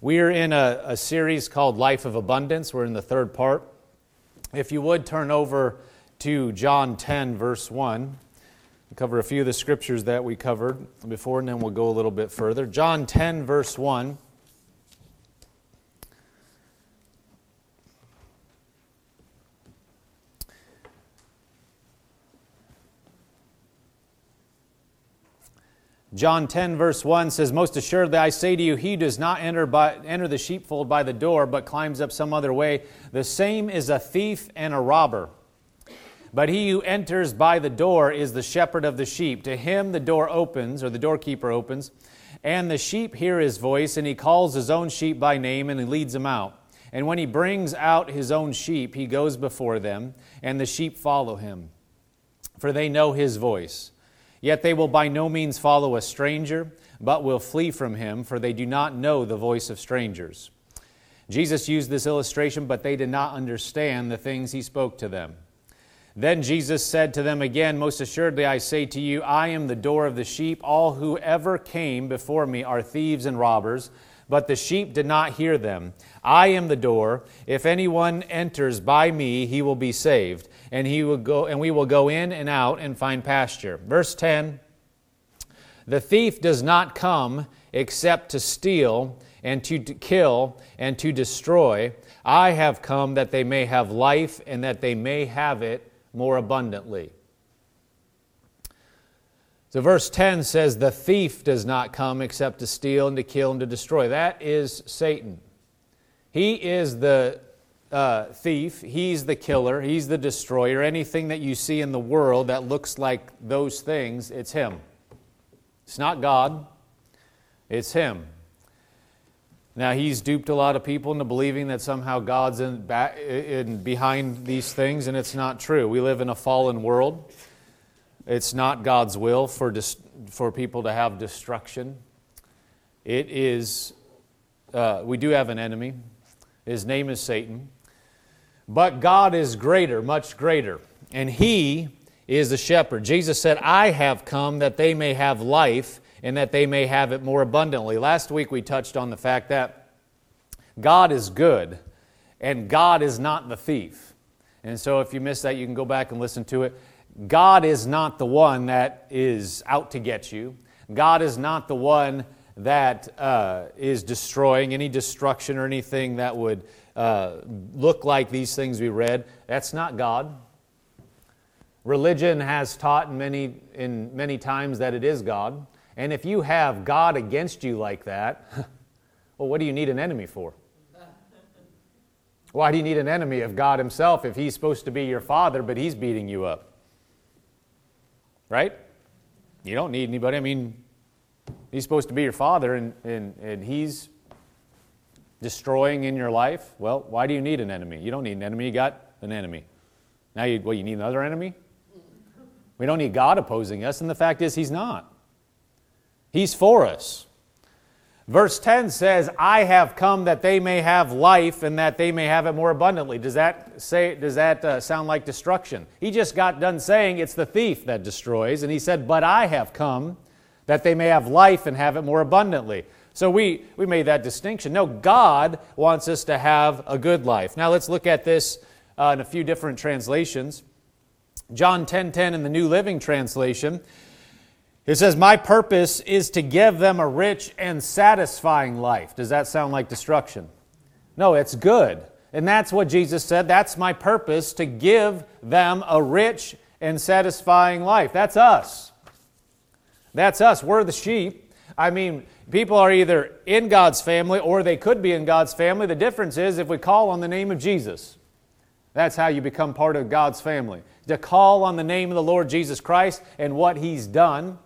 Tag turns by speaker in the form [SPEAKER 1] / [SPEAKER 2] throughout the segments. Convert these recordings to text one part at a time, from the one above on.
[SPEAKER 1] We're in a, a, series called Life of Abundance. We're in the third part. If you would turn over to John 10, verse 1, we'll cover a few of the scriptures that we covered before, and then we'll go a little bit further. John 10, verse 1. John 10, verse 1 says, Most assuredly I say to you, he does not enter, by, enter the sheepfold by the door, but climbs up some other way. The same is a thief and a robber. But he who enters by the door is the shepherd of the sheep. To him the door opens, or the doorkeeper opens, and the sheep hear his voice, and he calls his own sheep by name, and he leads them out. And when he brings out his own sheep, he goes before them, and the sheep follow him, for they know his voice. Yet they will by no means follow a stranger, but will flee from him, for they do not know the voice of strangers. Jesus used this illustration, but they did not understand the things he spoke to them. Then Jesus said to them again, Most assuredly I say to you, I am the door of the sheep. All who ever came before me are thieves and robbers, but the sheep did not hear them. I am the door. If anyone enters by me, he will be saved and he will go and we will go in and out and find pasture. Verse 10 The thief does not come except to steal and to kill and to destroy. I have come that they may have life and that they may have it more abundantly. So, verse 10 says, The thief does not come except to steal and to kill and to destroy. That is Satan. He is the uh, thief, he's the killer, he's the destroyer. Anything that you see in the world that looks like those things, it's him. It's not God, it's him. Now, he's duped a lot of people into believing that somehow God's in, in behind these things, and it's not true. We live in a fallen world. It's not God's will for, dis- for people to have destruction. It is, uh, we do have an enemy. His name is Satan. But God is greater, much greater, and He is the shepherd. Jesus said, I have come that they may have life and that they may have it more abundantly. Last week we touched on the fact that God is good and God is not the thief. And so if you missed that, you can go back and listen to it. God is not the one that is out to get you. God is not the one that uh, is destroying any destruction or anything that would uh, look like these things we read. That's not God. Religion has taught many, in many times that it is God. And if you have God against you like that, well, what do you need an enemy for? Why do you need an enemy of God Himself if He's supposed to be your father, but He's beating you up? Right? You don't need anybody. I mean, He's supposed to be your father, and, and, and He's destroying in your life, well, why do you need an enemy? You don't need an enemy, you got an enemy. Now, you, well, you need another enemy? We don't need God opposing us, and the fact is, He's not. He's for us. Verse 10 says, I have come that they may have life and that they may have it more abundantly. Does that, say, does that uh, sound like destruction? He just got done saying it's the thief that destroys, and he said, But I have come that they may have life and have it more abundantly. So we, we made that distinction. No, God wants us to have a good life. Now let's look at this uh, in a few different translations. John 10:10 10, 10 in the New Living Translation. It says, My purpose is to give them a rich and satisfying life. Does that sound like destruction? No, it's good. And that's what Jesus said. That's my purpose, to give them a rich and satisfying life. That's us. That's us. We're the sheep. I mean, people are either in God's family or they could be in God's family. The difference is if we call on the name of Jesus. That's how you become part of God's family. To call on the name of the Lord Jesus Christ and what He's done.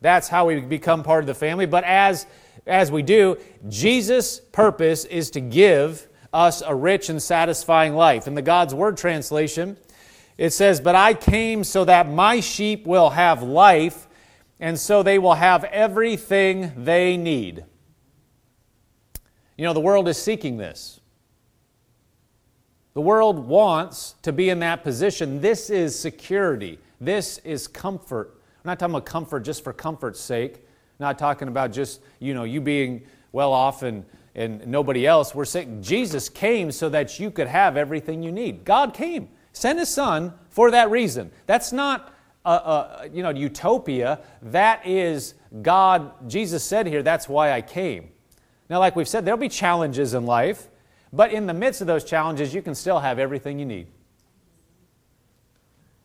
[SPEAKER 1] That's how we become part of the family. But as, as we do, Jesus' purpose is to give us a rich and satisfying life. In the God's Word translation, it says, But I came so that my sheep will have life and so they will have everything they need. You know, the world is seeking this. The world wants to be in that position. This is security. This is comfort. I'm not talking about comfort just for comfort's sake. I'm not talking about just, you know, you being well off and, and nobody else. We're saying Jesus came so that you could have everything you need. God came, sent His Son for that reason. That's not a, a you know utopia. That is God. Jesus said here, "That's why I came." Now, like we've said, there'll be challenges in life, but in the midst of those challenges, you can still have everything you need.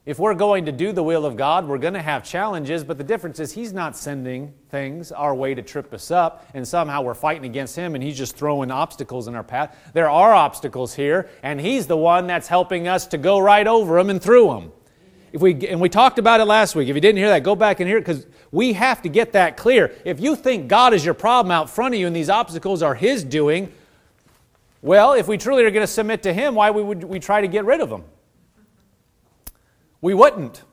[SPEAKER 1] If we're going to do the will of God, we're going to have challenges, but the difference is He's not sending things our way to trip us up, and somehow we're fighting against Him and He's just throwing obstacles in our path. There are obstacles here, and He's the one that's helping us to go right over them and through them. If we, and we talked about it last week. If you didn't hear that, go back and hear it because we have to get that clear. If you think God is your problem out front of you and these obstacles are His doing, well, if we truly are going to submit to Him, why would we try to get rid of them? We wouldn't.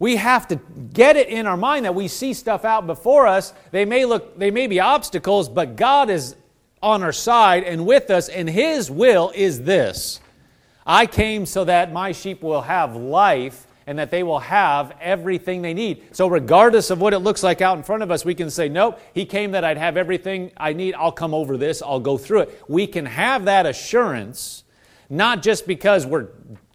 [SPEAKER 1] We have to get it in our mind that we see stuff out before us. They may look they may be obstacles, but God is on our side and with us and his will is this. I came so that my sheep will have life and that they will have everything they need. So regardless of what it looks like out in front of us, we can say, "Nope, he came that I'd have everything I need. I'll come over this. I'll go through it." We can have that assurance not just because we're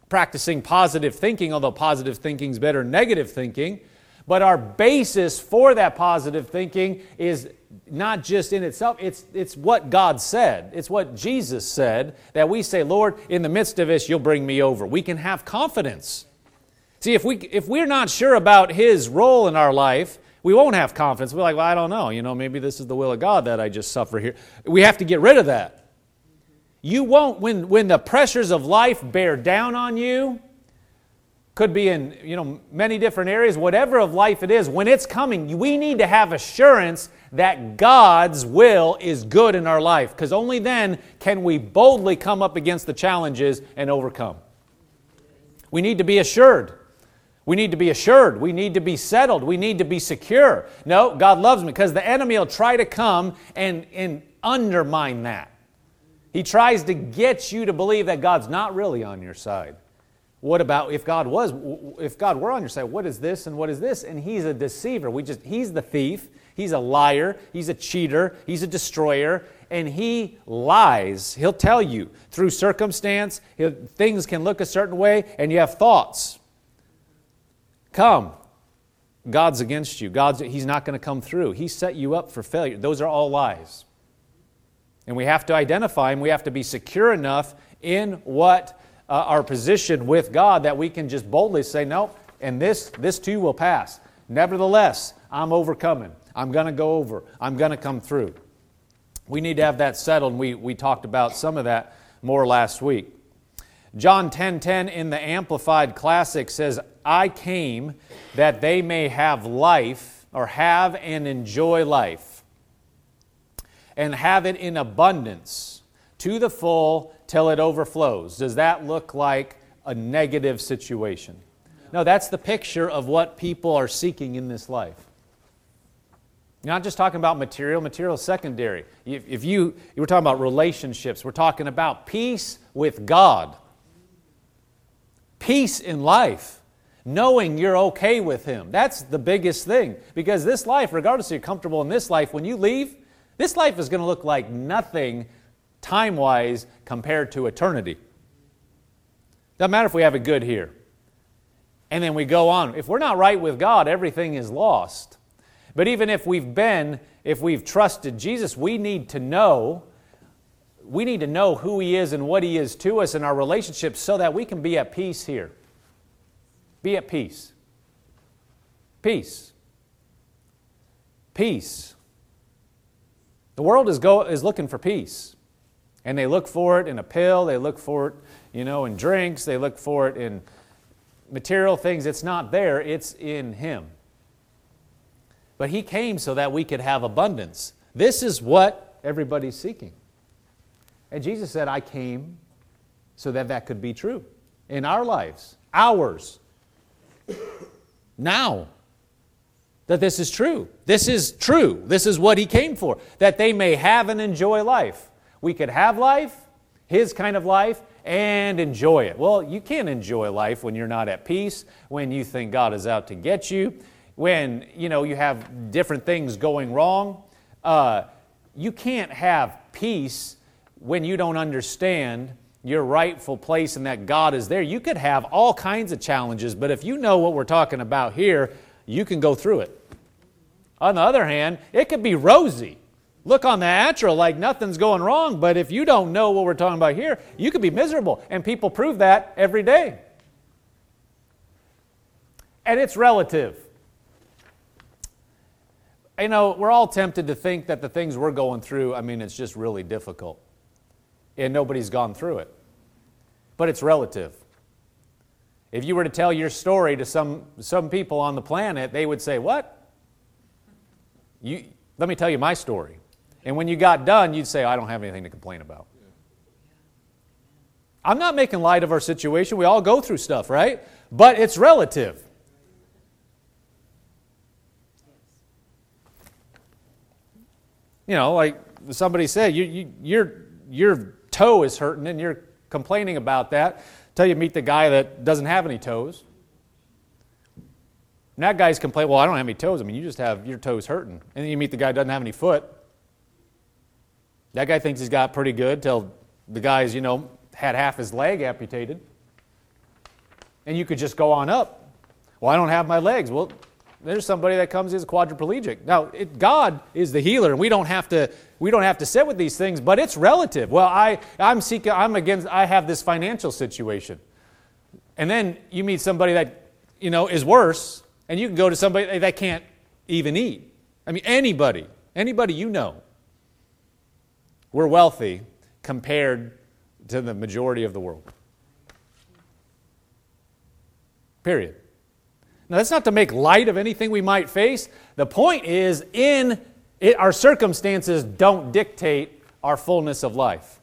[SPEAKER 1] practicing positive thinking, although positive thinking is better than negative thinking. But our basis for that positive thinking is not just in itself, it's, it's what God said. It's what Jesus said that we say, Lord, in the midst of this, you'll bring me over. We can have confidence. See, if, we, if we're not sure about His role in our life, we won't have confidence. We're like, well, I don't know. You know, maybe this is the will of God that I just suffer here. We have to get rid of that. You won't, when, when the pressures of life bear down on you, could be in you know many different areas whatever of life it is when it's coming we need to have assurance that god's will is good in our life because only then can we boldly come up against the challenges and overcome we need to be assured we need to be assured we need to be settled we need to be secure no god loves me because the enemy will try to come and, and undermine that he tries to get you to believe that God's not really on your side. What about if God was if God were on your side, what is this and what is this? And he's a deceiver. We just he's the thief, he's a liar, he's a cheater, he's a destroyer, and he lies. He'll tell you through circumstance, things can look a certain way and you have thoughts. Come. God's against you. God's he's not going to come through. He set you up for failure. Those are all lies. And we have to identify them. We have to be secure enough in what uh, our position with God that we can just boldly say, no, and this, this too will pass. Nevertheless, I'm overcoming. I'm going to go over. I'm going to come through. We need to have that settled. We, we talked about some of that more last week. John 10:10 10, 10 in the Amplified Classic says, "I came that they may have life or have and enjoy life." and have it in abundance to the full till it overflows. Does that look like a negative situation? No, that's the picture of what people are seeking in this life. You're not just talking about material, material secondary. If you, you were talking about relationships, we're talking about peace with God, peace in life, knowing you're okay with Him. That's the biggest thing. Because this life, regardless if you're comfortable in this life, when you leave, this life is going to look like nothing time wise compared to eternity. Doesn't matter if we have it good here. And then we go on. If we're not right with God, everything is lost. But even if we've been, if we've trusted Jesus, we need to know. We need to know who He is and what He is to us in our relationships so that we can be at peace here. Be at peace. Peace. Peace. The world is, go, is looking for peace. And they look for it in a pill, they look for it, you know, in drinks, they look for it in material things. It's not there, it's in Him. But He came so that we could have abundance. This is what everybody's seeking. And Jesus said, I came so that that could be true in our lives, ours, now that this is true. This is true. This is what he came for, that they may have and enjoy life. We could have life, his kind of life, and enjoy it. Well, you can't enjoy life when you're not at peace, when you think God is out to get you, when you know you have different things going wrong. Uh, you can't have peace when you don't understand your rightful place and that God is there. You could have all kinds of challenges, but if you know what we're talking about here, you can go through it. On the other hand, it could be rosy. Look on the natural like nothing's going wrong, but if you don't know what we're talking about here, you could be miserable. And people prove that every day. And it's relative. You know, we're all tempted to think that the things we're going through, I mean, it's just really difficult. And nobody's gone through it. But it's relative. If you were to tell your story to some, some people on the planet, they would say, What? You, let me tell you my story. And when you got done, you'd say, I don't have anything to complain about. I'm not making light of our situation. We all go through stuff, right? But it's relative. You know, like somebody said, you, you, your, your toe is hurting and you're complaining about that until you meet the guy that doesn't have any toes. And that guy's complaining, well, I don't have any toes. I mean, you just have your toes hurting. And then you meet the guy that doesn't have any foot. That guy thinks he's got pretty good till the guy's, you know, had half his leg amputated. And you could just go on up. Well, I don't have my legs. Well, there's somebody that comes as quadriplegic. Now, it, God is the healer, and we don't have to we don't have to sit with these things, but it's relative. Well, I I'm seeking I'm against I have this financial situation. And then you meet somebody that, you know, is worse, and you can go to somebody that can't even eat. I mean, anybody, anybody you know. We're wealthy compared to the majority of the world. Period. Now, that's not to make light of anything we might face. The point is, in it, our circumstances don't dictate our fullness of life.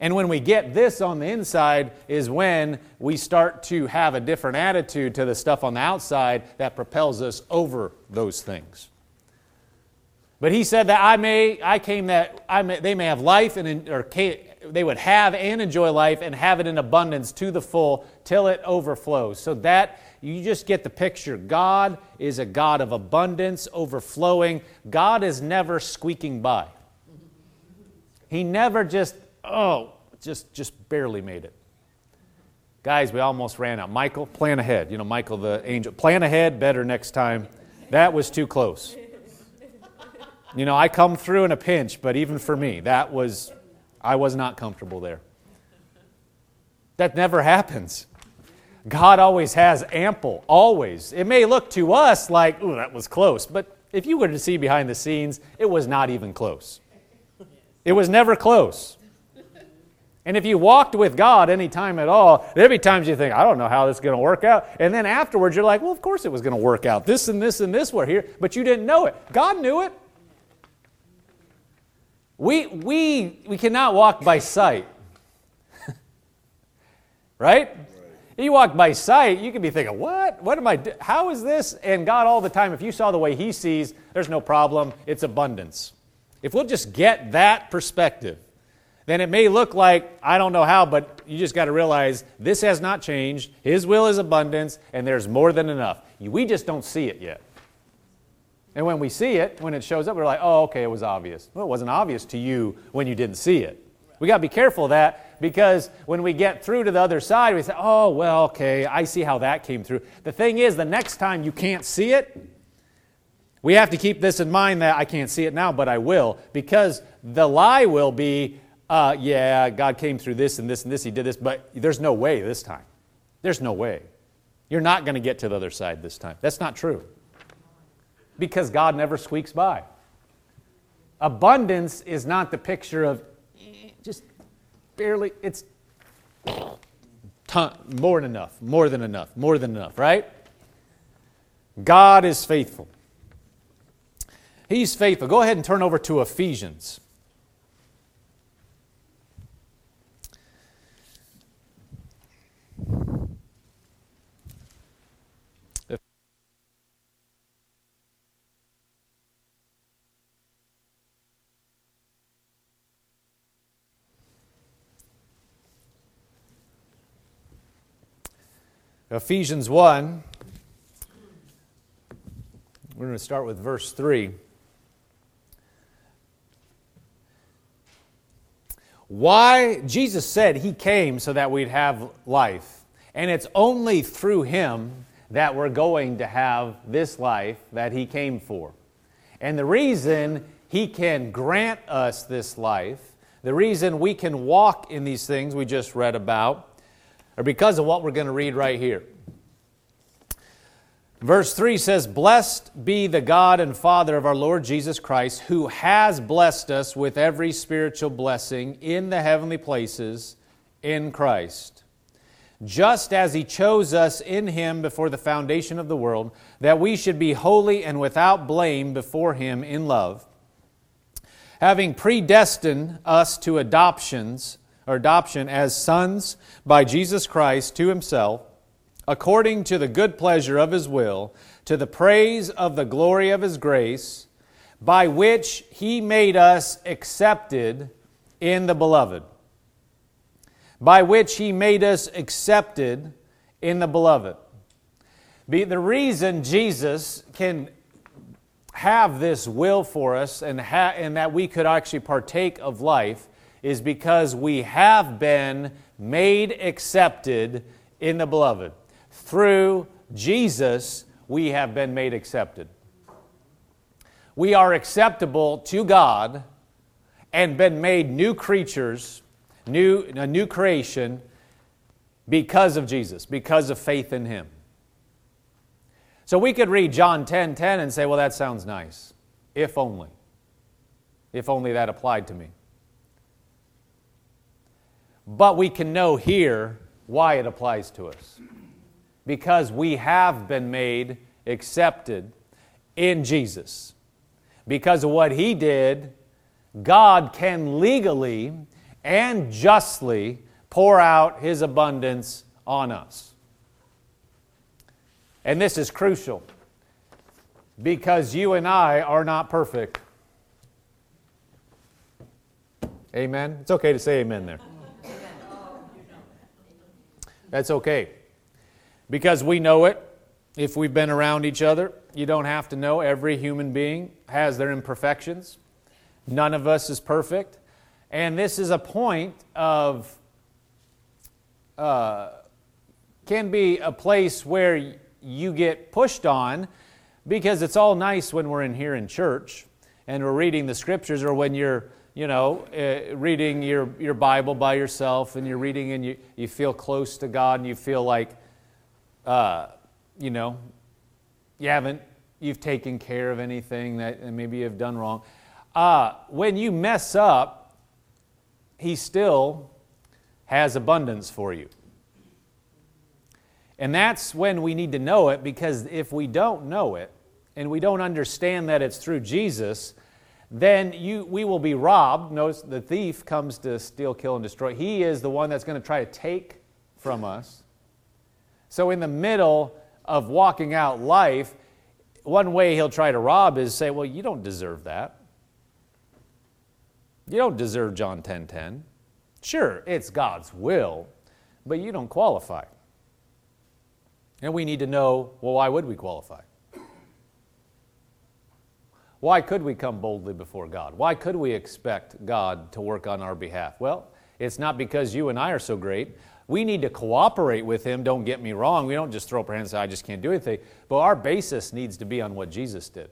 [SPEAKER 1] And when we get this on the inside, is when we start to have a different attitude to the stuff on the outside that propels us over those things. But he said that I may, I came that I may, they may have life and or they would have and enjoy life and have it in abundance to the full till it overflows. So that you just get the picture. God is a God of abundance, overflowing. God is never squeaking by. He never just, oh, just just barely made it. Guys, we almost ran out. Michael, plan ahead. You know, Michael the angel. Plan ahead, better next time. That was too close. You know, I come through in a pinch, but even for me, that was, I was not comfortable there. That never happens. God always has ample, always. It may look to us like, ooh, that was close, but if you were to see behind the scenes, it was not even close. It was never close. And if you walked with God any time at all, there'd be times you think, I don't know how this is going to work out. And then afterwards, you're like, well, of course it was going to work out. This and this and this were here, but you didn't know it. God knew it. We, we, we cannot walk by sight. right? right? You walk by sight, you could be thinking, what? What am I do- How is this? And God, all the time, if you saw the way He sees, there's no problem. It's abundance. If we'll just get that perspective, then it may look like, I don't know how, but you just got to realize this has not changed. His will is abundance, and there's more than enough. We just don't see it yet. And when we see it, when it shows up, we're like, oh, okay, it was obvious. Well, it wasn't obvious to you when you didn't see it. We got to be careful of that because when we get through to the other side, we say, oh, well, okay, I see how that came through. The thing is, the next time you can't see it, we have to keep this in mind that I can't see it now, but I will, because the lie will be, uh, yeah, God came through this and this and this, He did this, but there's no way this time. There's no way. You're not going to get to the other side this time. That's not true because God never squeaks by. Abundance is not the picture of just barely, it's more than enough, more than enough, more than enough, right? God is faithful. He's faithful. Go ahead and turn over to Ephesians. Ephesians 1. We're going to start with verse 3. Why Jesus said he came so that we'd have life. And it's only through him that we're going to have this life that he came for. And the reason he can grant us this life, the reason we can walk in these things we just read about, are because of what we're going to read right here. Verse 3 says, Blessed be the God and Father of our Lord Jesus Christ, who has blessed us with every spiritual blessing in the heavenly places in Christ. Just as He chose us in Him before the foundation of the world, that we should be holy and without blame before Him in love, having predestined us to adoptions or adoption as sons by Jesus Christ to Himself according to the good pleasure of his will, to the praise of the glory of his grace, by which he made us accepted in the beloved. By which he made us accepted in the beloved. Be the reason Jesus can have this will for us and, ha- and that we could actually partake of life is because we have been made accepted in the beloved. Through Jesus, we have been made accepted. We are acceptable to God and been made new creatures, new, a new creation because of Jesus, because of faith in Him. So we could read John 10 10 and say, well, that sounds nice. If only. If only that applied to me. But we can know here why it applies to us because we have been made accepted in Jesus. Because of what He did, God can legally and justly pour out His abundance on us. And this is crucial because you and I are not perfect. Amen? It's okay to say amen there. That's okay because we know it. If we've been around each other, you don't have to know. Every human being has their imperfections. None of us is perfect. And this is a point of, uh, can be a place where you get pushed on because it's all nice when we're in here in church and we're reading the scriptures or when you're you know, uh, reading your, your Bible by yourself and you're reading and you, you feel close to God and you feel like uh, you know, you haven't, you've taken care of anything that maybe you've done wrong. Uh, when you mess up, He still has abundance for you. And that's when we need to know it because if we don't know it and we don't understand that it's through Jesus, then you, we will be robbed. Notice the thief comes to steal, kill, and destroy. He is the one that's going to try to take from us. So, in the middle of walking out life, one way he'll try to rob is say, Well, you don't deserve that. You don't deserve John 10 10. Sure, it's God's will, but you don't qualify. And we need to know well, why would we qualify? Why could we come boldly before God? Why could we expect God to work on our behalf? Well, it's not because you and I are so great. We need to cooperate with Him, don't get me wrong. We don't just throw up our hands and say, I just can't do anything. But our basis needs to be on what Jesus did.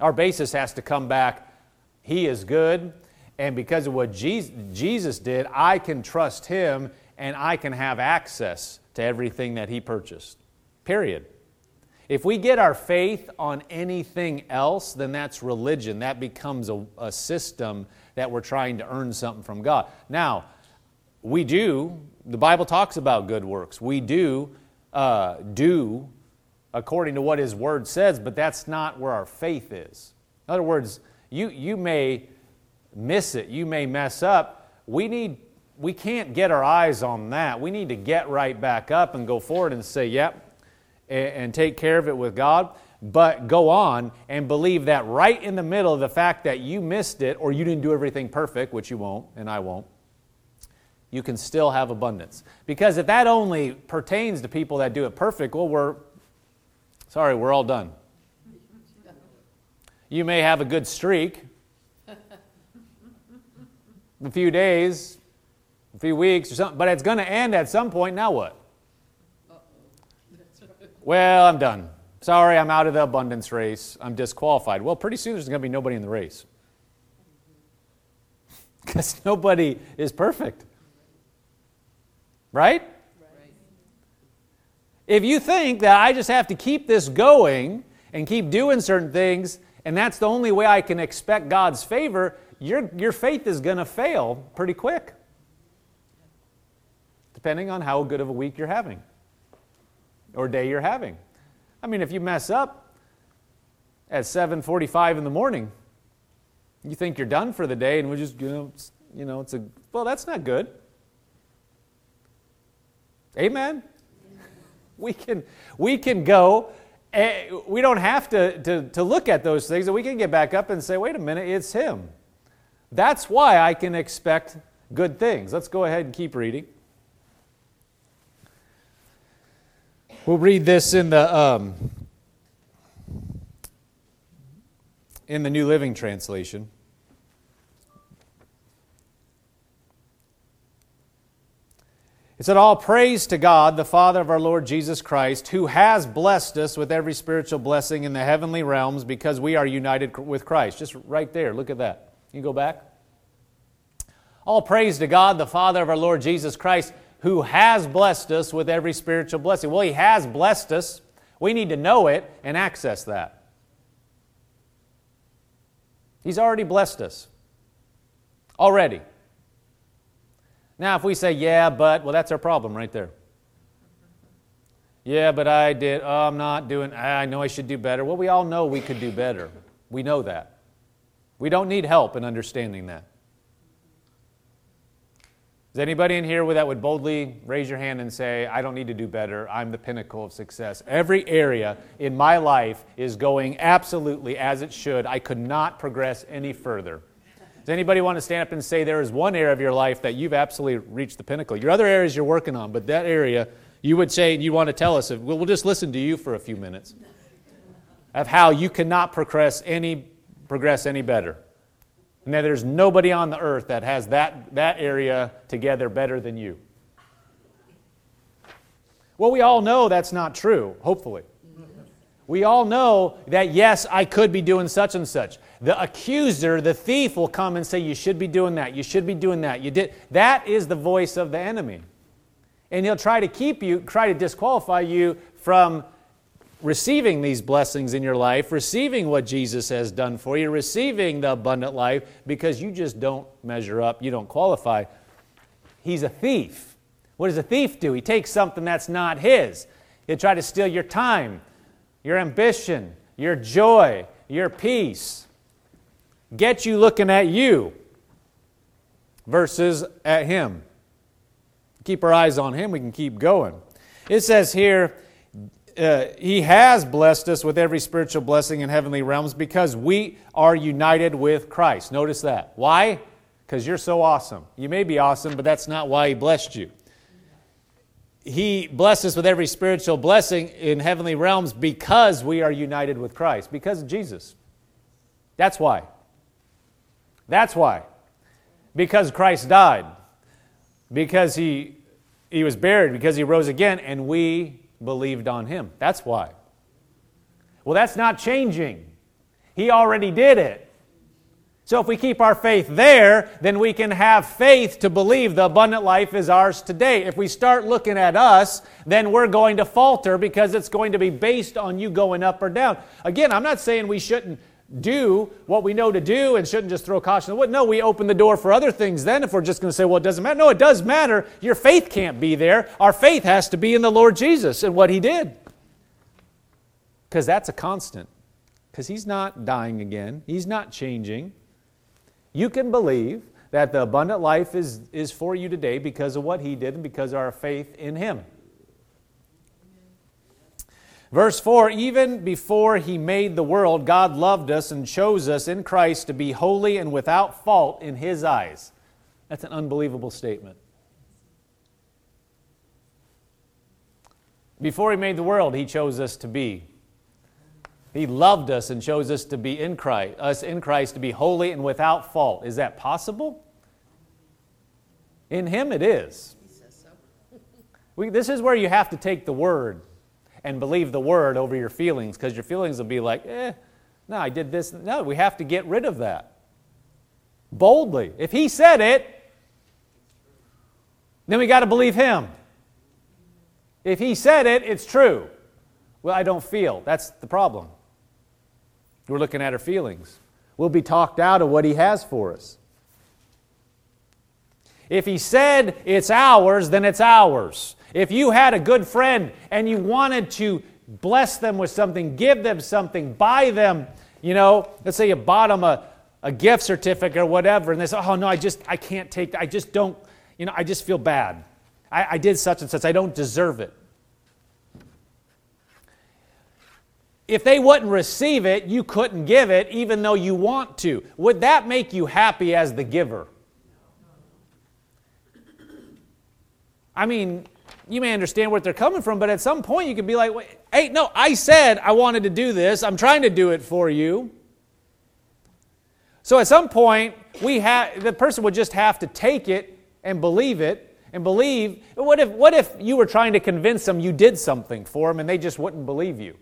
[SPEAKER 1] Our basis has to come back, He is good, and because of what Jesus did, I can trust Him and I can have access to everything that He purchased. Period. If we get our faith on anything else, then that's religion. That becomes a, a system that we're trying to earn something from God. Now, we do, the Bible talks about good works. We do uh, do according to what His Word says, but that's not where our faith is. In other words, you, you may miss it, you may mess up. We need we can't get our eyes on that. We need to get right back up and go forward and say, yep, and, and take care of it with God. But go on and believe that right in the middle of the fact that you missed it or you didn't do everything perfect, which you won't, and I won't, you can still have abundance. Because if that only pertains to people that do it perfect, well, we're sorry, we're all done. You may have a good streak. a few days, a few weeks or something, but it's going to end at some point. Now what? Well, I'm done. Sorry, I'm out of the abundance race. I'm disqualified. Well, pretty soon there's going to be nobody in the race. Because nobody is perfect. Right? If you think that I just have to keep this going and keep doing certain things, and that's the only way I can expect God's favor, your, your faith is going to fail pretty quick, depending on how good of a week you're having or day you're having. I mean, if you mess up at 7:45 in the morning, you think you're done for the day, and we're just you know, you know, it's a well, that's not good. Amen we can, we can go, eh, we don't have to, to, to look at those things, and we can get back up and say, wait a minute, it's Him. That's why I can expect good things. Let's go ahead and keep reading. We'll read this in the um, in the New Living Translation. It said, All praise to God, the Father of our Lord Jesus Christ, who has blessed us with every spiritual blessing in the heavenly realms because we are united with Christ. Just right there, look at that. You go back. All praise to God, the Father of our Lord Jesus Christ, who has blessed us with every spiritual blessing. Well, He has blessed us. We need to know it and access that. He's already blessed us. Already. Now, if we say, yeah, but, well, that's our problem right there. Yeah, but I did, oh, I'm not doing, I know I should do better. Well, we all know we could do better. We know that. We don't need help in understanding that. Is anybody in here that would boldly raise your hand and say, I don't need to do better, I'm the pinnacle of success? Every area in my life is going absolutely as it should. I could not progress any further. Does anybody want to stand up and say there is one area of your life that you've absolutely reached the pinnacle? Your other areas you're working on, but that area you would say you want to tell us. We'll, we'll just listen to you for a few minutes of how you cannot progress any progress any better. That there's nobody on the earth that has that, that area together better than you. Well, we all know that's not true, hopefully. We all know that, yes, I could be doing such and such the accuser, the thief, will come and say, You should be doing that. You should be doing that. You did. That is the voice of the enemy. And he'll try to keep you, try to disqualify you from receiving these blessings in your life, receiving what Jesus has done for you, receiving the abundant life because you just don't measure up, you don't qualify. He's a thief. What does a thief do? He takes something that's not his. He'll try to steal your time, your ambition, your joy, your peace get you looking at you versus at Him. Keep our eyes on Him, we can keep going. It says here, uh, He has blessed us with every spiritual blessing in heavenly realms because we are united with Christ. Notice that. Why? Because you're so awesome. You may be awesome, but that's not why He blessed you. He blessed us with every spiritual blessing in heavenly realms because we are united with Christ, because of Jesus. That's why. That's why. Because Christ died, because he, he was buried, because he rose again, and we believed on him. That's why. Well, that's not changing. He already did it. So if we keep our faith there, then we can have faith to believe the abundant life is ours today. If we start looking at us, then we're going to falter because it's going to be based on you going up or down. Again, I'm not saying we shouldn't do what we know to do and shouldn't just throw caution to the wind. No, we open the door for other things then if we're just going to say, well, it doesn't matter. No, it does matter. Your faith can't be there. Our faith has to be in the Lord Jesus and what He did. Because that's a constant. Because He's not dying again, He's not changing. You can believe that the abundant life is, is for you today because of what He did and because of our faith in Him. Verse 4 Even before he made the world, God loved us and chose us in Christ to be holy and without fault in his eyes. That's an unbelievable statement. Before he made the world, he chose us to be. He loved us and chose us to be in Christ, us in Christ to be holy and without fault. Is that possible? In Him it is. We, this is where you have to take the Word and believe the Word over your feelings because your feelings will be like, eh, no, I did this. No, we have to get rid of that. Boldly. If He said it, then we got to believe Him. If He said it, it's true. Well, I don't feel. That's the problem. We're looking at our feelings. We'll be talked out of what He has for us. If He said it's ours, then it's ours. If you had a good friend and you wanted to bless them with something, give them something, buy them, you know, let's say you bought them a, a gift certificate or whatever, and they say, oh no, I just, I can't take, that. I just don't, you know, I just feel bad. I, I did such and such, I don't deserve it. If they wouldn't receive it, you couldn't give it even though you want to. Would that make you happy as the giver? I mean, you may understand where they're coming from, but at some point you could be like, hey, no, I said I wanted to do this. I'm trying to do it for you. So at some point, we have the person would just have to take it and believe it and believe. What if, what if you were trying to convince them you did something for them and they just wouldn't believe you?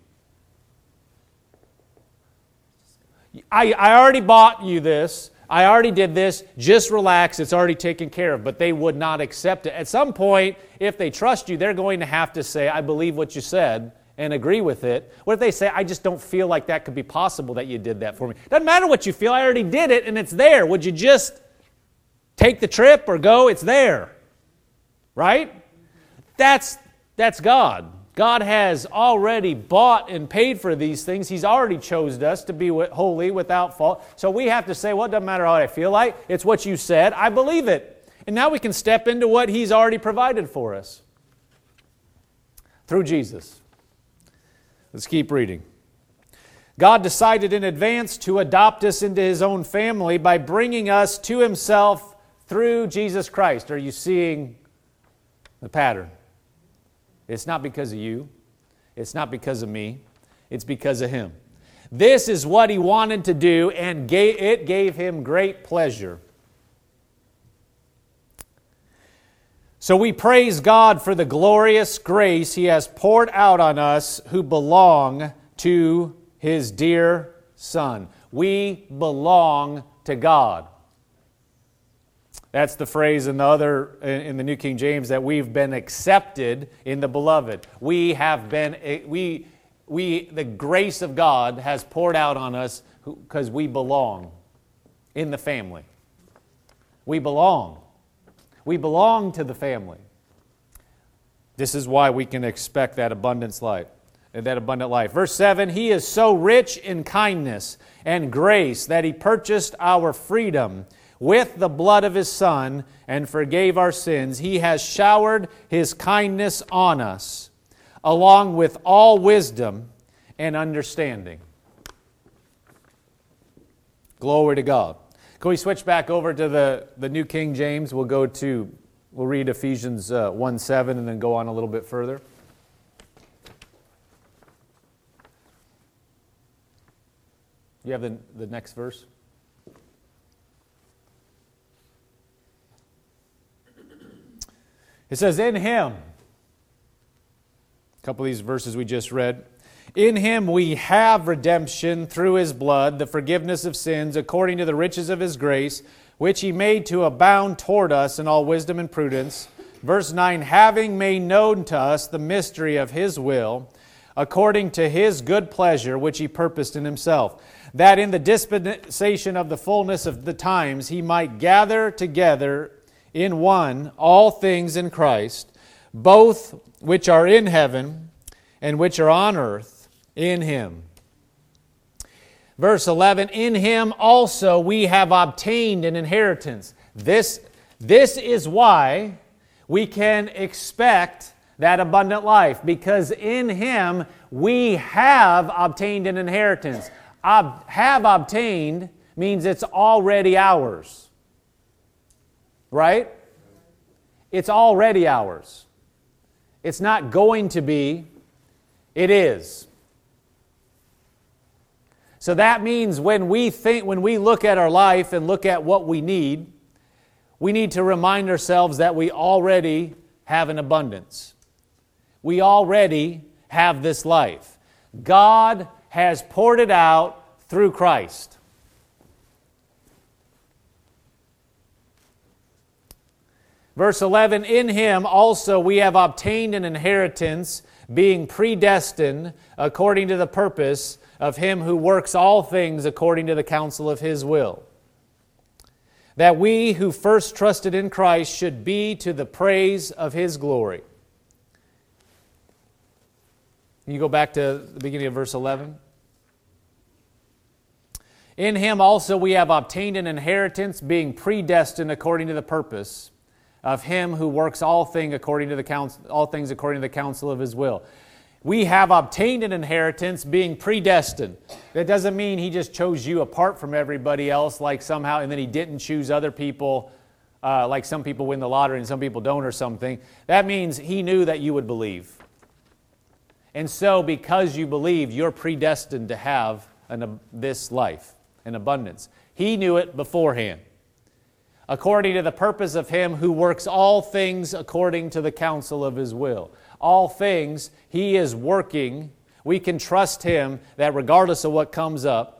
[SPEAKER 1] I, I already bought you this. I already did this. Just relax. It's already taken care of. But they would not accept it. At some point, if they trust you, they're going to have to say, I believe what you said and agree with it. What if they say, I just don't feel like that could be possible that you did that for me? Doesn't matter what you feel. I already did it and it's there. Would you just take the trip or go? It's there. Right? That's, that's God. God has already bought and paid for these things. He's already chosen us to be holy without fault. So we have to say, well, it doesn't matter how I feel like. It's what you said. I believe it. And now we can step into what He's already provided for us through Jesus. Let's keep reading. God decided in advance to adopt us into His own family by bringing us to Himself through Jesus Christ. Are you seeing the pattern? It's not because of you, it's not because of me, it's because of Him. This is what He wanted to do, and it gave Him great pleasure. So we praise God for the glorious grace He has poured out on us who belong to His dear Son. We belong to God. That's the phrase in the other in the New King James that we've been accepted in the beloved. We have been we we the grace of God has poured out on us because we belong in the family. We belong. We belong to the family. This is why we can expect that abundance life, that abundant life. Verse 7, he is so rich in kindness and grace that he purchased our freedom with the blood of his Son and forgave our sins, he has showered his kindness on us, along with all wisdom and understanding. Glory to God. Can we switch back over to the, the New King James? We'll go to, we'll read Ephesians uh, 1 7 and then go on a little bit further. You have the, the next verse? It says, In him, a couple of these verses we just read, in him we have redemption through his blood, the forgiveness of sins, according to the riches of his grace, which he made to abound toward us in all wisdom and prudence. Verse 9, having made known to us the mystery of his will, according to his good pleasure, which he purposed in himself, that in the dispensation of the fullness of the times he might gather together in one all things in Christ, both which are in heaven and which are on earth in him. Verse 11, in him also we have obtained an inheritance. This, this is why we can expect that abundant life, because in him we have obtained an inheritance. Ob- have obtained means it's already ours right? It's already ours. It's not going to be, it is. So that means when we think, when we look at our life and look at what we need, we need to remind ourselves that we already have an abundance. We already have this life. God has poured it out through Christ. Verse 11 In him also we have obtained an inheritance, being predestined according to the purpose of him who works all things according to the counsel of his will. That we who first trusted in Christ should be to the praise of his glory. You go back to the beginning of verse 11. In him also we have obtained an inheritance, being predestined according to the purpose of him who works all, thing according to the counsel, all things according to the counsel of his will. We have obtained an inheritance being predestined. That doesn't mean he just chose you apart from everybody else, like somehow, and then he didn't choose other people, uh, like some people win the lottery and some people don't, or something. That means he knew that you would believe. And so, because you believe, you're predestined to have an, this life, an abundance. He knew it beforehand according to the purpose of him who works all things according to the counsel of his will. All things he is working. We can trust him that regardless of what comes up,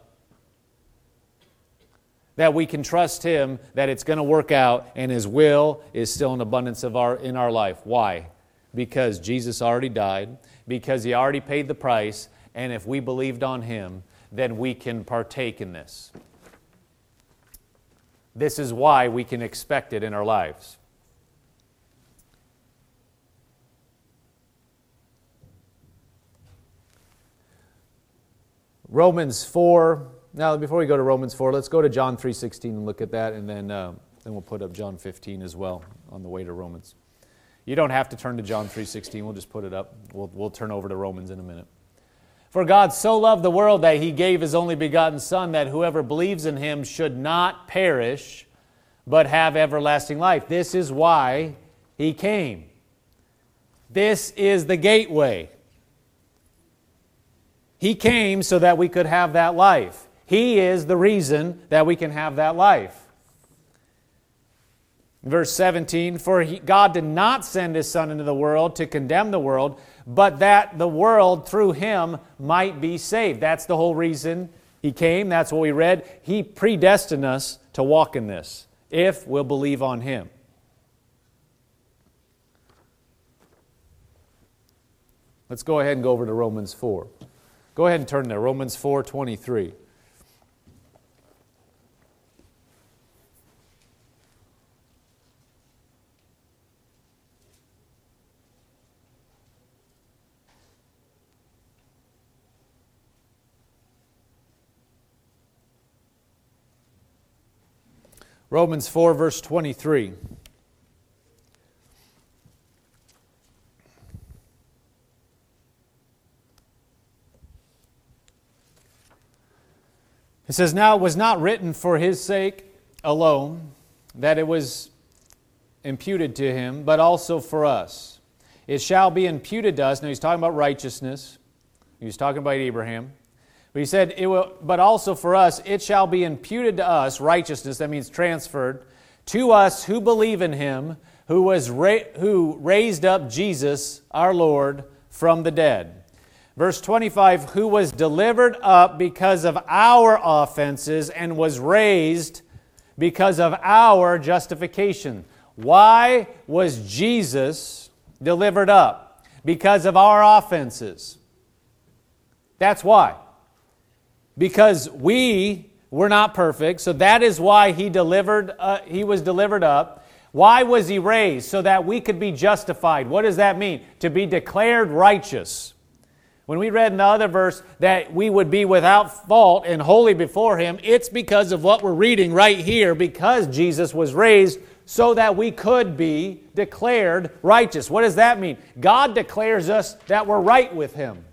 [SPEAKER 1] that we can trust him that it's going to work out and his will is still in abundance of our, in our life. Why? Because Jesus already died, because he already paid the price, and if we believed on him, then we can partake in this. This is why we can expect it in our lives. Romans 4. Now, before we go to Romans 4, let's go to John 3.16 and look at that, and then, uh, then we'll put up John 15 as well on the way to Romans. You don't have to turn to John 3.16. We'll just put it up. We'll, we'll turn over to Romans in a minute. For God so loved the world that he gave his only begotten Son, that whoever believes in him should not perish, but have everlasting life. This is why he came. This is the gateway. He came so that we could have that life. He is the reason that we can have that life. Verse 17 For he, God did not send his Son into the world to condemn the world, but that the world through him might be saved. That's the whole reason he came. That's what we read. He predestined us to walk in this if we'll believe on him. Let's go ahead and go over to Romans 4. Go ahead and turn there. Romans 4 23. Romans 4, verse 23. It says, Now it was not written for his sake alone that it was imputed to him, but also for us. It shall be imputed to us. Now he's talking about righteousness. He's talking about Abraham. But he said, it will, but also for us, it shall be imputed to us, righteousness, that means transferred, to us who believe in him, who, was ra- who raised up Jesus, our Lord, from the dead. Verse 25, who was delivered up because of our offenses and was raised because of our justification. Why was Jesus delivered up? Because of our offenses. That's why because we were not perfect. So that is why he delivered. Uh, he was delivered up. Why was he raised? So that we could be justified. What does that mean? To be declared righteous. When we read in the other verse that we would be without fault and holy before him, it's because of what we're reading right here, because Jesus was raised so that we could be declared righteous. What does that mean? God declares us that we're right with him.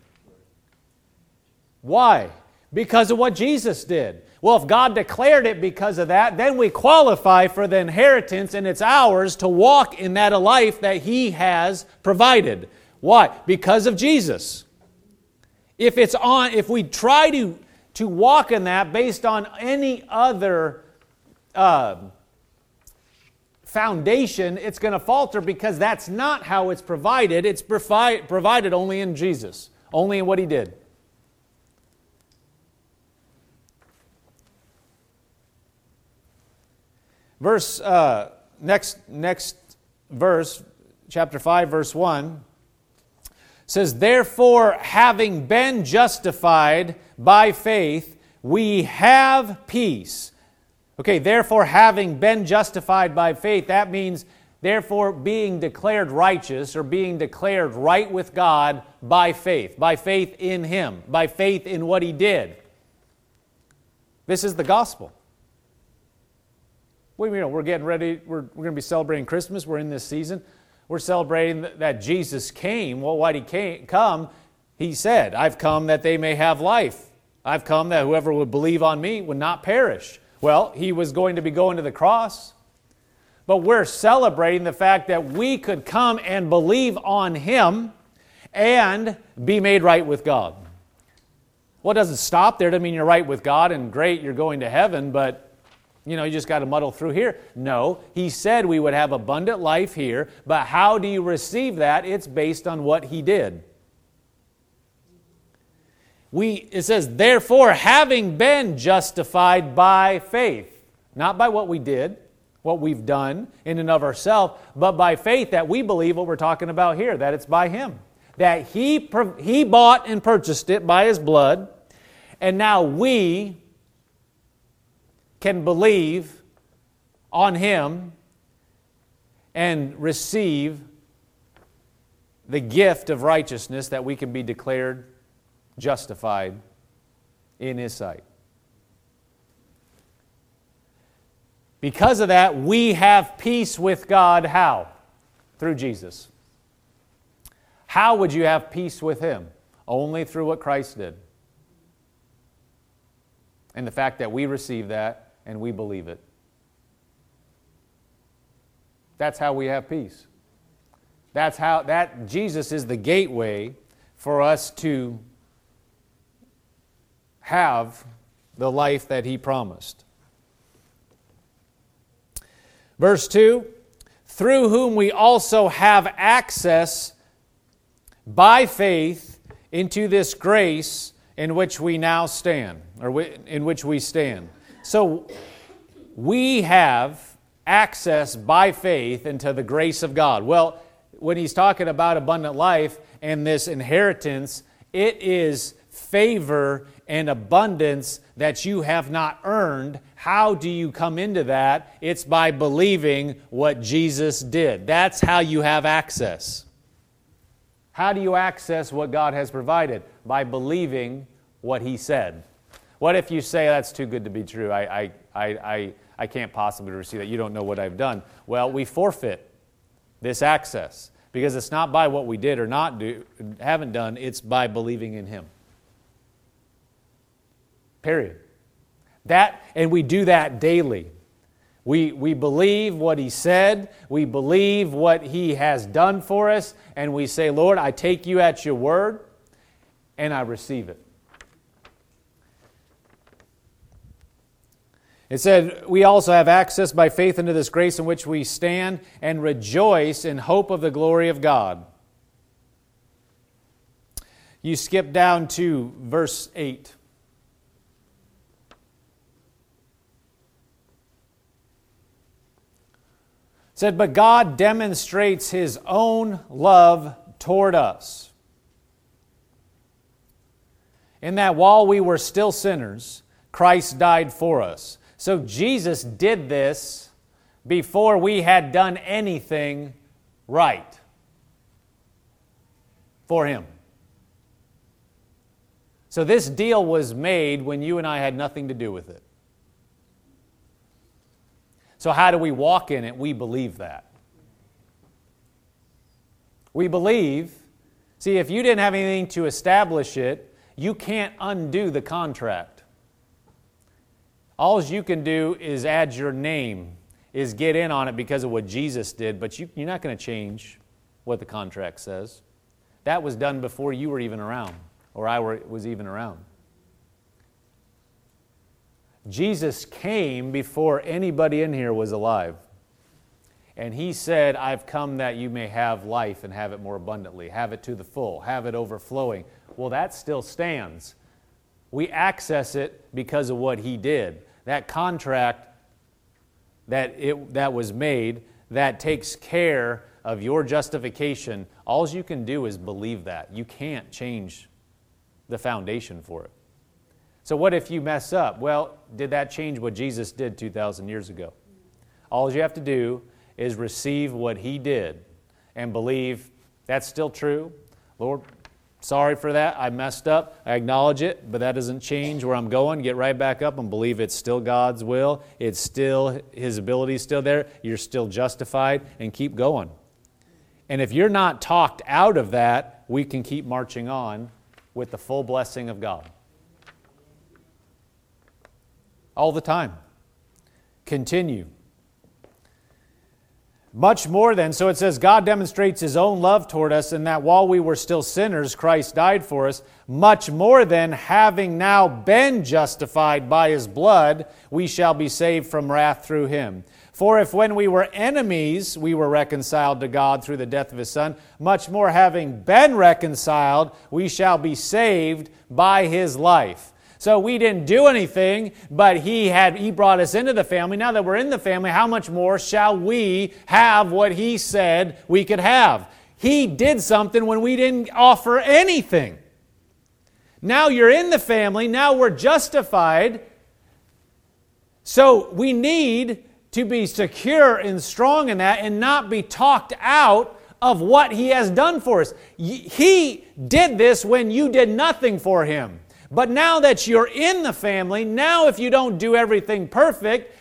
[SPEAKER 1] Why? Because of what Jesus did. Well, if God declared it because of that, then we qualify for the inheritance and it's ours to walk in that life that He has provided. Why? Because of Jesus. If it's on, if we try to, to walk in that based on any other uh, foundation, it's going to falter because that's not how it's provided. It's provi- provided only in Jesus, only in what He did. Verse, uh, next, next verse, chapter 5, verse 1 says, Therefore, having been justified by faith, we have peace. Okay, therefore, having been justified by faith, that means, therefore, being declared righteous or being declared right with God by faith, by faith in Him, by faith in what He did. This is the gospel. We, you know, we're getting ready, we're, we're going to be celebrating Christmas, we're in this season. We're celebrating that Jesus came. Well, why did he came, come? He said, I've come that they may have life. I've come that whoever would believe on me would not perish. Well, he was going to be going to the cross. But we're celebrating the fact that we could come and believe on him and be made right with God. Well, it doesn't stop there. It doesn't mean you're right with God and great, you're going to heaven, but you know, you just got to muddle through here. No, he said we would have abundant life here, but how do you receive that? It's based on what he did. We, it says, therefore, having been justified by faith, not by what we did, what we've done in and of ourselves, but by faith that we believe what we're talking about here, that it's by him. That he, he bought and purchased it by his blood, and now we can believe on Him and receive the gift of righteousness that we can be declared justified in His sight. Because of that, we have peace with God. How? Through Jesus. How would you have peace with Him? Only through what Christ did. And the fact that we receive that and we believe it. That's how we have peace. That's how that Jesus is the gateway for us to have the life that he promised. Verse 2 through whom we also have access by faith into this grace in which we now stand, or in which we stand. So we have access by faith into the grace of God. Well, when he's talking about abundant life and this inheritance, it is favor and abundance that you have not earned. How do you come into that? It's by believing what Jesus did. That's how you have access. How do you access what God has provided? By believing what He said. What if you say that's too good to be true? I, I, I, I, I can't possibly receive that. You don't know what I've done. Well, we forfeit this access because it's not by what we did or not do, haven't done, it's by believing in Him. Period. That, and we do that daily. We, we believe what He said, we believe what He has done for us, and we say, Lord, I take you at your word, and I receive it. It said, We also have access by faith into this grace in which we stand and rejoice in hope of the glory of God. You skip down to verse 8. It said, But God demonstrates his own love toward us. In that while we were still sinners, Christ died for us. So Jesus did this before we had done anything right for him. So this deal was made when you and I had nothing to do with it. So, how do we walk in it? We believe that. We believe, see, if you didn't have anything to establish it, you can't undo the contract. All you can do is add your name, is get in on it because of what Jesus did, but you, you're not going to change what the contract says. That was done before you were even around, or I were, was even around. Jesus came before anybody in here was alive. And he said, I've come that you may have life and have it more abundantly, have it to the full, have it overflowing. Well, that still stands. We access it because of what he did. That contract that, it, that was made that takes care of your justification, all you can do is believe that. You can't change the foundation for it. So, what if you mess up? Well, did that change what Jesus did 2,000 years ago? All you have to do is receive what He did and believe that's still true. Lord, sorry for that. I messed up. I acknowledge it, but that doesn't change where I'm going. Get right back up and believe it's still God's will. It's still His ability still there. You're still justified, and keep going. And if you're not talked out of that, we can keep marching on with the full blessing of God. All the time. Continue. Much more than, so it says, God demonstrates his own love toward us in that while we were still sinners, Christ died for us. Much more than, having now been justified by his blood, we shall be saved from wrath through him. For if when we were enemies we were reconciled to God through the death of his Son, much more having been reconciled, we shall be saved by his life. So we didn't do anything, but he had he brought us into the family. Now that we're in the family, how much more shall we have what he said we could have? He did something when we didn't offer anything. Now you're in the family, now we're justified. So we need to be secure and strong in that and not be talked out of what He has done for us. He did this when you did nothing for Him. But now that you're in the family, now if you don't do everything perfect,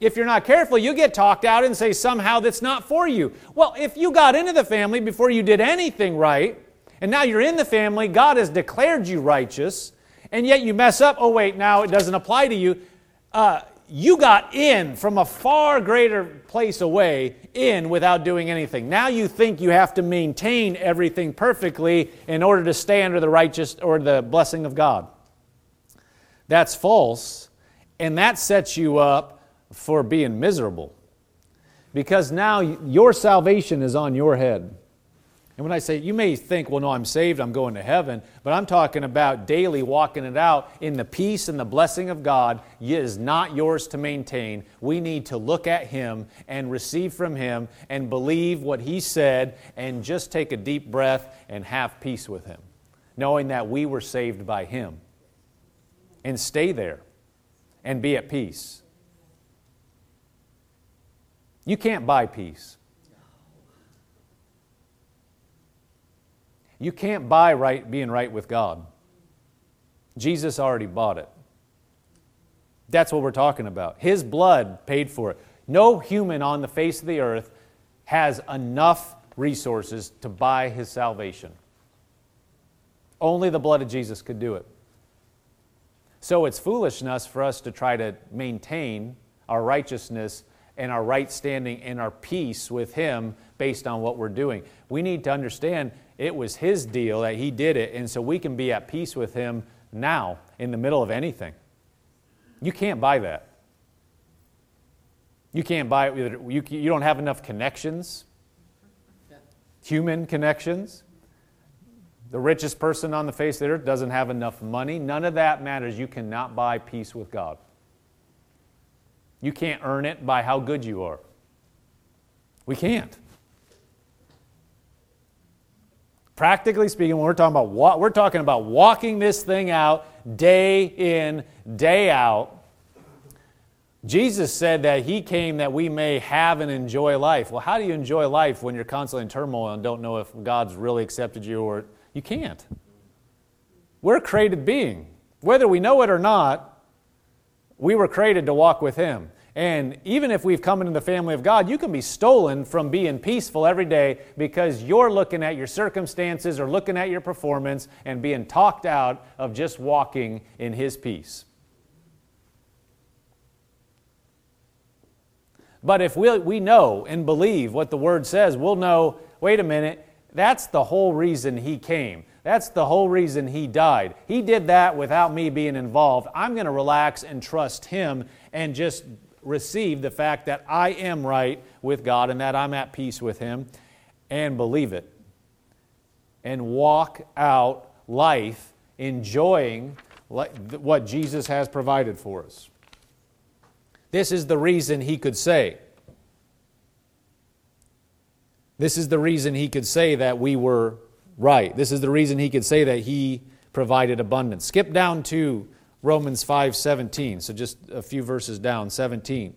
[SPEAKER 1] if you're not careful, you get talked out and say somehow that's not for you. Well, if you got into the family before you did anything right, and now you're in the family, God has declared you righteous, and yet you mess up, oh, wait, now it doesn't apply to you. Uh, you got in from a far greater place away in without doing anything. Now you think you have to maintain everything perfectly in order to stay under the righteous or the blessing of God. That's false, and that sets you up for being miserable. Because now your salvation is on your head. And when I say, you may think, well, no, I'm saved, I'm going to heaven, but I'm talking about daily walking it out in the peace and the blessing of God it is not yours to maintain. We need to look at Him and receive from Him and believe what He said and just take a deep breath and have peace with Him, knowing that we were saved by Him. And stay there and be at peace. You can't buy peace. You can't buy right being right with God. Jesus already bought it. That's what we're talking about. His blood paid for it. No human on the face of the earth has enough resources to buy his salvation. Only the blood of Jesus could do it. So it's foolishness for us to try to maintain our righteousness and our right standing and our peace with Him based on what we're doing. We need to understand it was His deal that He did it, and so we can be at peace with Him now in the middle of anything. You can't buy that. You can't buy it. You, you don't have enough connections, human connections. The richest person on the face of the earth doesn't have enough money. None of that matters. You cannot buy peace with God. You can't earn it by how good you are. We can't. Practically speaking, when we're talking about what we're talking about walking this thing out day in, day out. Jesus said that he came that we may have and enjoy life. Well, how do you enjoy life when you're constantly in turmoil and don't know if God's really accepted you or you can't? We're a created being. Whether we know it or not, we were created to walk with him. And even if we've come into the family of God, you can be stolen from being peaceful every day because you're looking at your circumstances or looking at your performance and being talked out of just walking in His peace. But if we, we know and believe what the Word says, we'll know wait a minute, that's the whole reason He came. That's the whole reason He died. He did that without me being involved. I'm going to relax and trust Him and just receive the fact that I am right with God and that I'm at peace with Him, and believe it. And walk out life enjoying what Jesus has provided for us. This is the reason He could say, this is the reason He could say that we were right. This is the reason He could say that He provided abundance. Skip down to Romans 5:17. So just a few verses down, 17.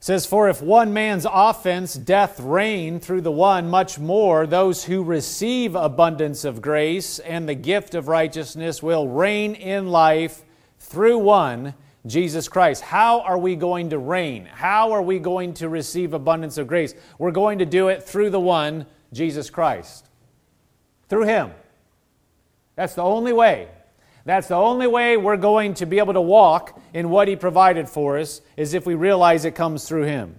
[SPEAKER 1] It says, For if one man's offense, death, reigned through the one, much more those who receive abundance of grace and the gift of righteousness will reign in life through one, Jesus Christ. How are we going to reign? How are we going to receive abundance of grace? We're going to do it through the one, Jesus Christ. Through Him. That's the only way. That's the only way we're going to be able to walk in what He provided for us, is if we realize it comes through Him.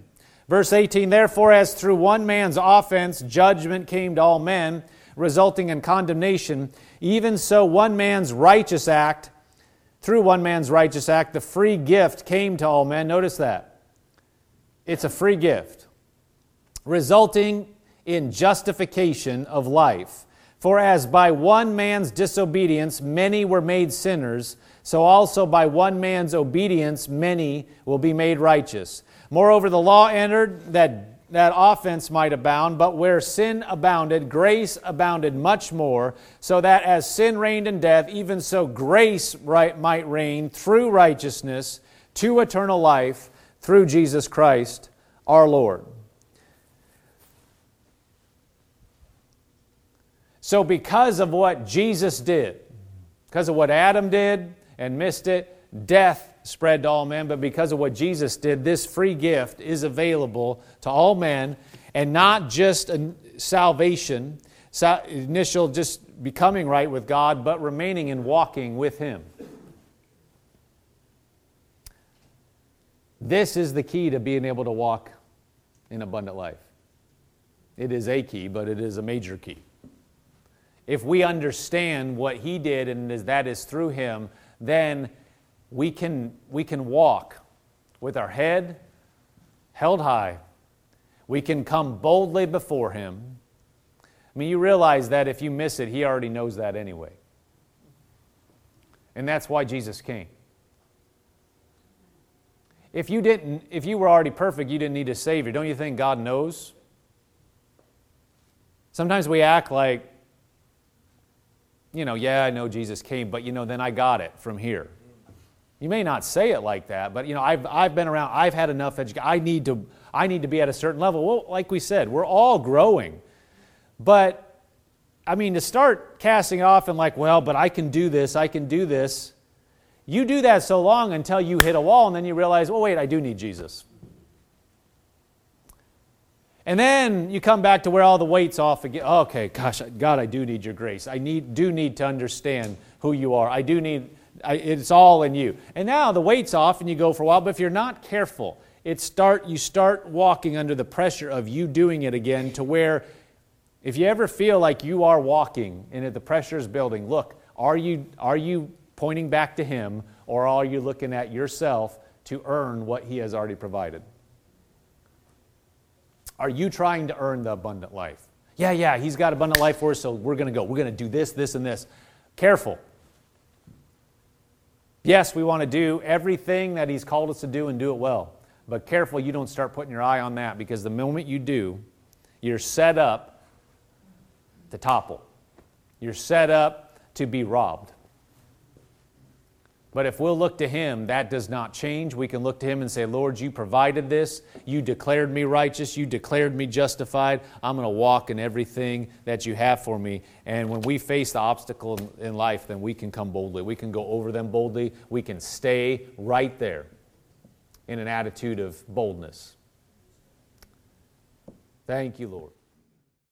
[SPEAKER 1] Verse 18 Therefore, as through one man's offense judgment came to all men, resulting in condemnation, even so one man's righteous act through one man's righteous act, the free gift came to all men. Notice that. It's a free gift, resulting in justification of life. For as by one man's disobedience many were made sinners, so also by one man's obedience many will be made righteous. Moreover, the law entered that that offense might abound, but where sin abounded, grace abounded much more, so that as sin reigned in death, even so grace right, might reign through righteousness to eternal life through Jesus Christ our Lord. So, because of what Jesus did, because of what Adam did and missed it, death spread to all men, but because of what Jesus did, this free gift is available to all men, and not just a salvation, initial just becoming right with God, but remaining and walking with Him. This is the key to being able to walk in abundant life. It is a key, but it is a major key. If we understand what He did and that is through Him, then we can, we can walk with our head held high. We can come boldly before Him. I mean, you realize that if you miss it, He already knows that anyway. And that's why Jesus came. If you didn't, if you were already perfect, you didn't need a Savior. Don't you think God knows? Sometimes we act like, you know, yeah, I know Jesus came, but you know, then I got it from here. You may not say it like that, but you know, I've, I've been around, I've had enough education. I need to I need to be at a certain level. Well, like we said, we're all growing. But I mean, to start casting off and like, well, but I can do this, I can do this. You do that so long until you hit a wall and then you realize, well, wait, I do need Jesus. And then you come back to where all the weight's off again. Okay, gosh, God, I do need your grace. I need, do need to understand who you are. I do need it's all in you. And now the weight's off and you go for a while, but if you're not careful, it start, you start walking under the pressure of you doing it again to where if you ever feel like you are walking and the pressure is building, look, are you, are you pointing back to Him or are you looking at yourself to earn what He has already provided? Are you trying to earn the abundant life? Yeah, yeah, He's got abundant life for us, so we're going to go. We're going to do this, this, and this. Careful. Yes, we want to do everything that He's called us to do and do it well. But careful you don't start putting your eye on that because the moment you do, you're set up to topple. You're set up to be robbed. But if we'll look to Him, that does not change. We can look to Him and say, Lord, you provided this. You declared me righteous. You declared me justified. I'm going to walk in everything that you have for me. And when we face the obstacle in life, then we can come boldly. We can go over them boldly. We can stay right there in an attitude of boldness. Thank you, Lord.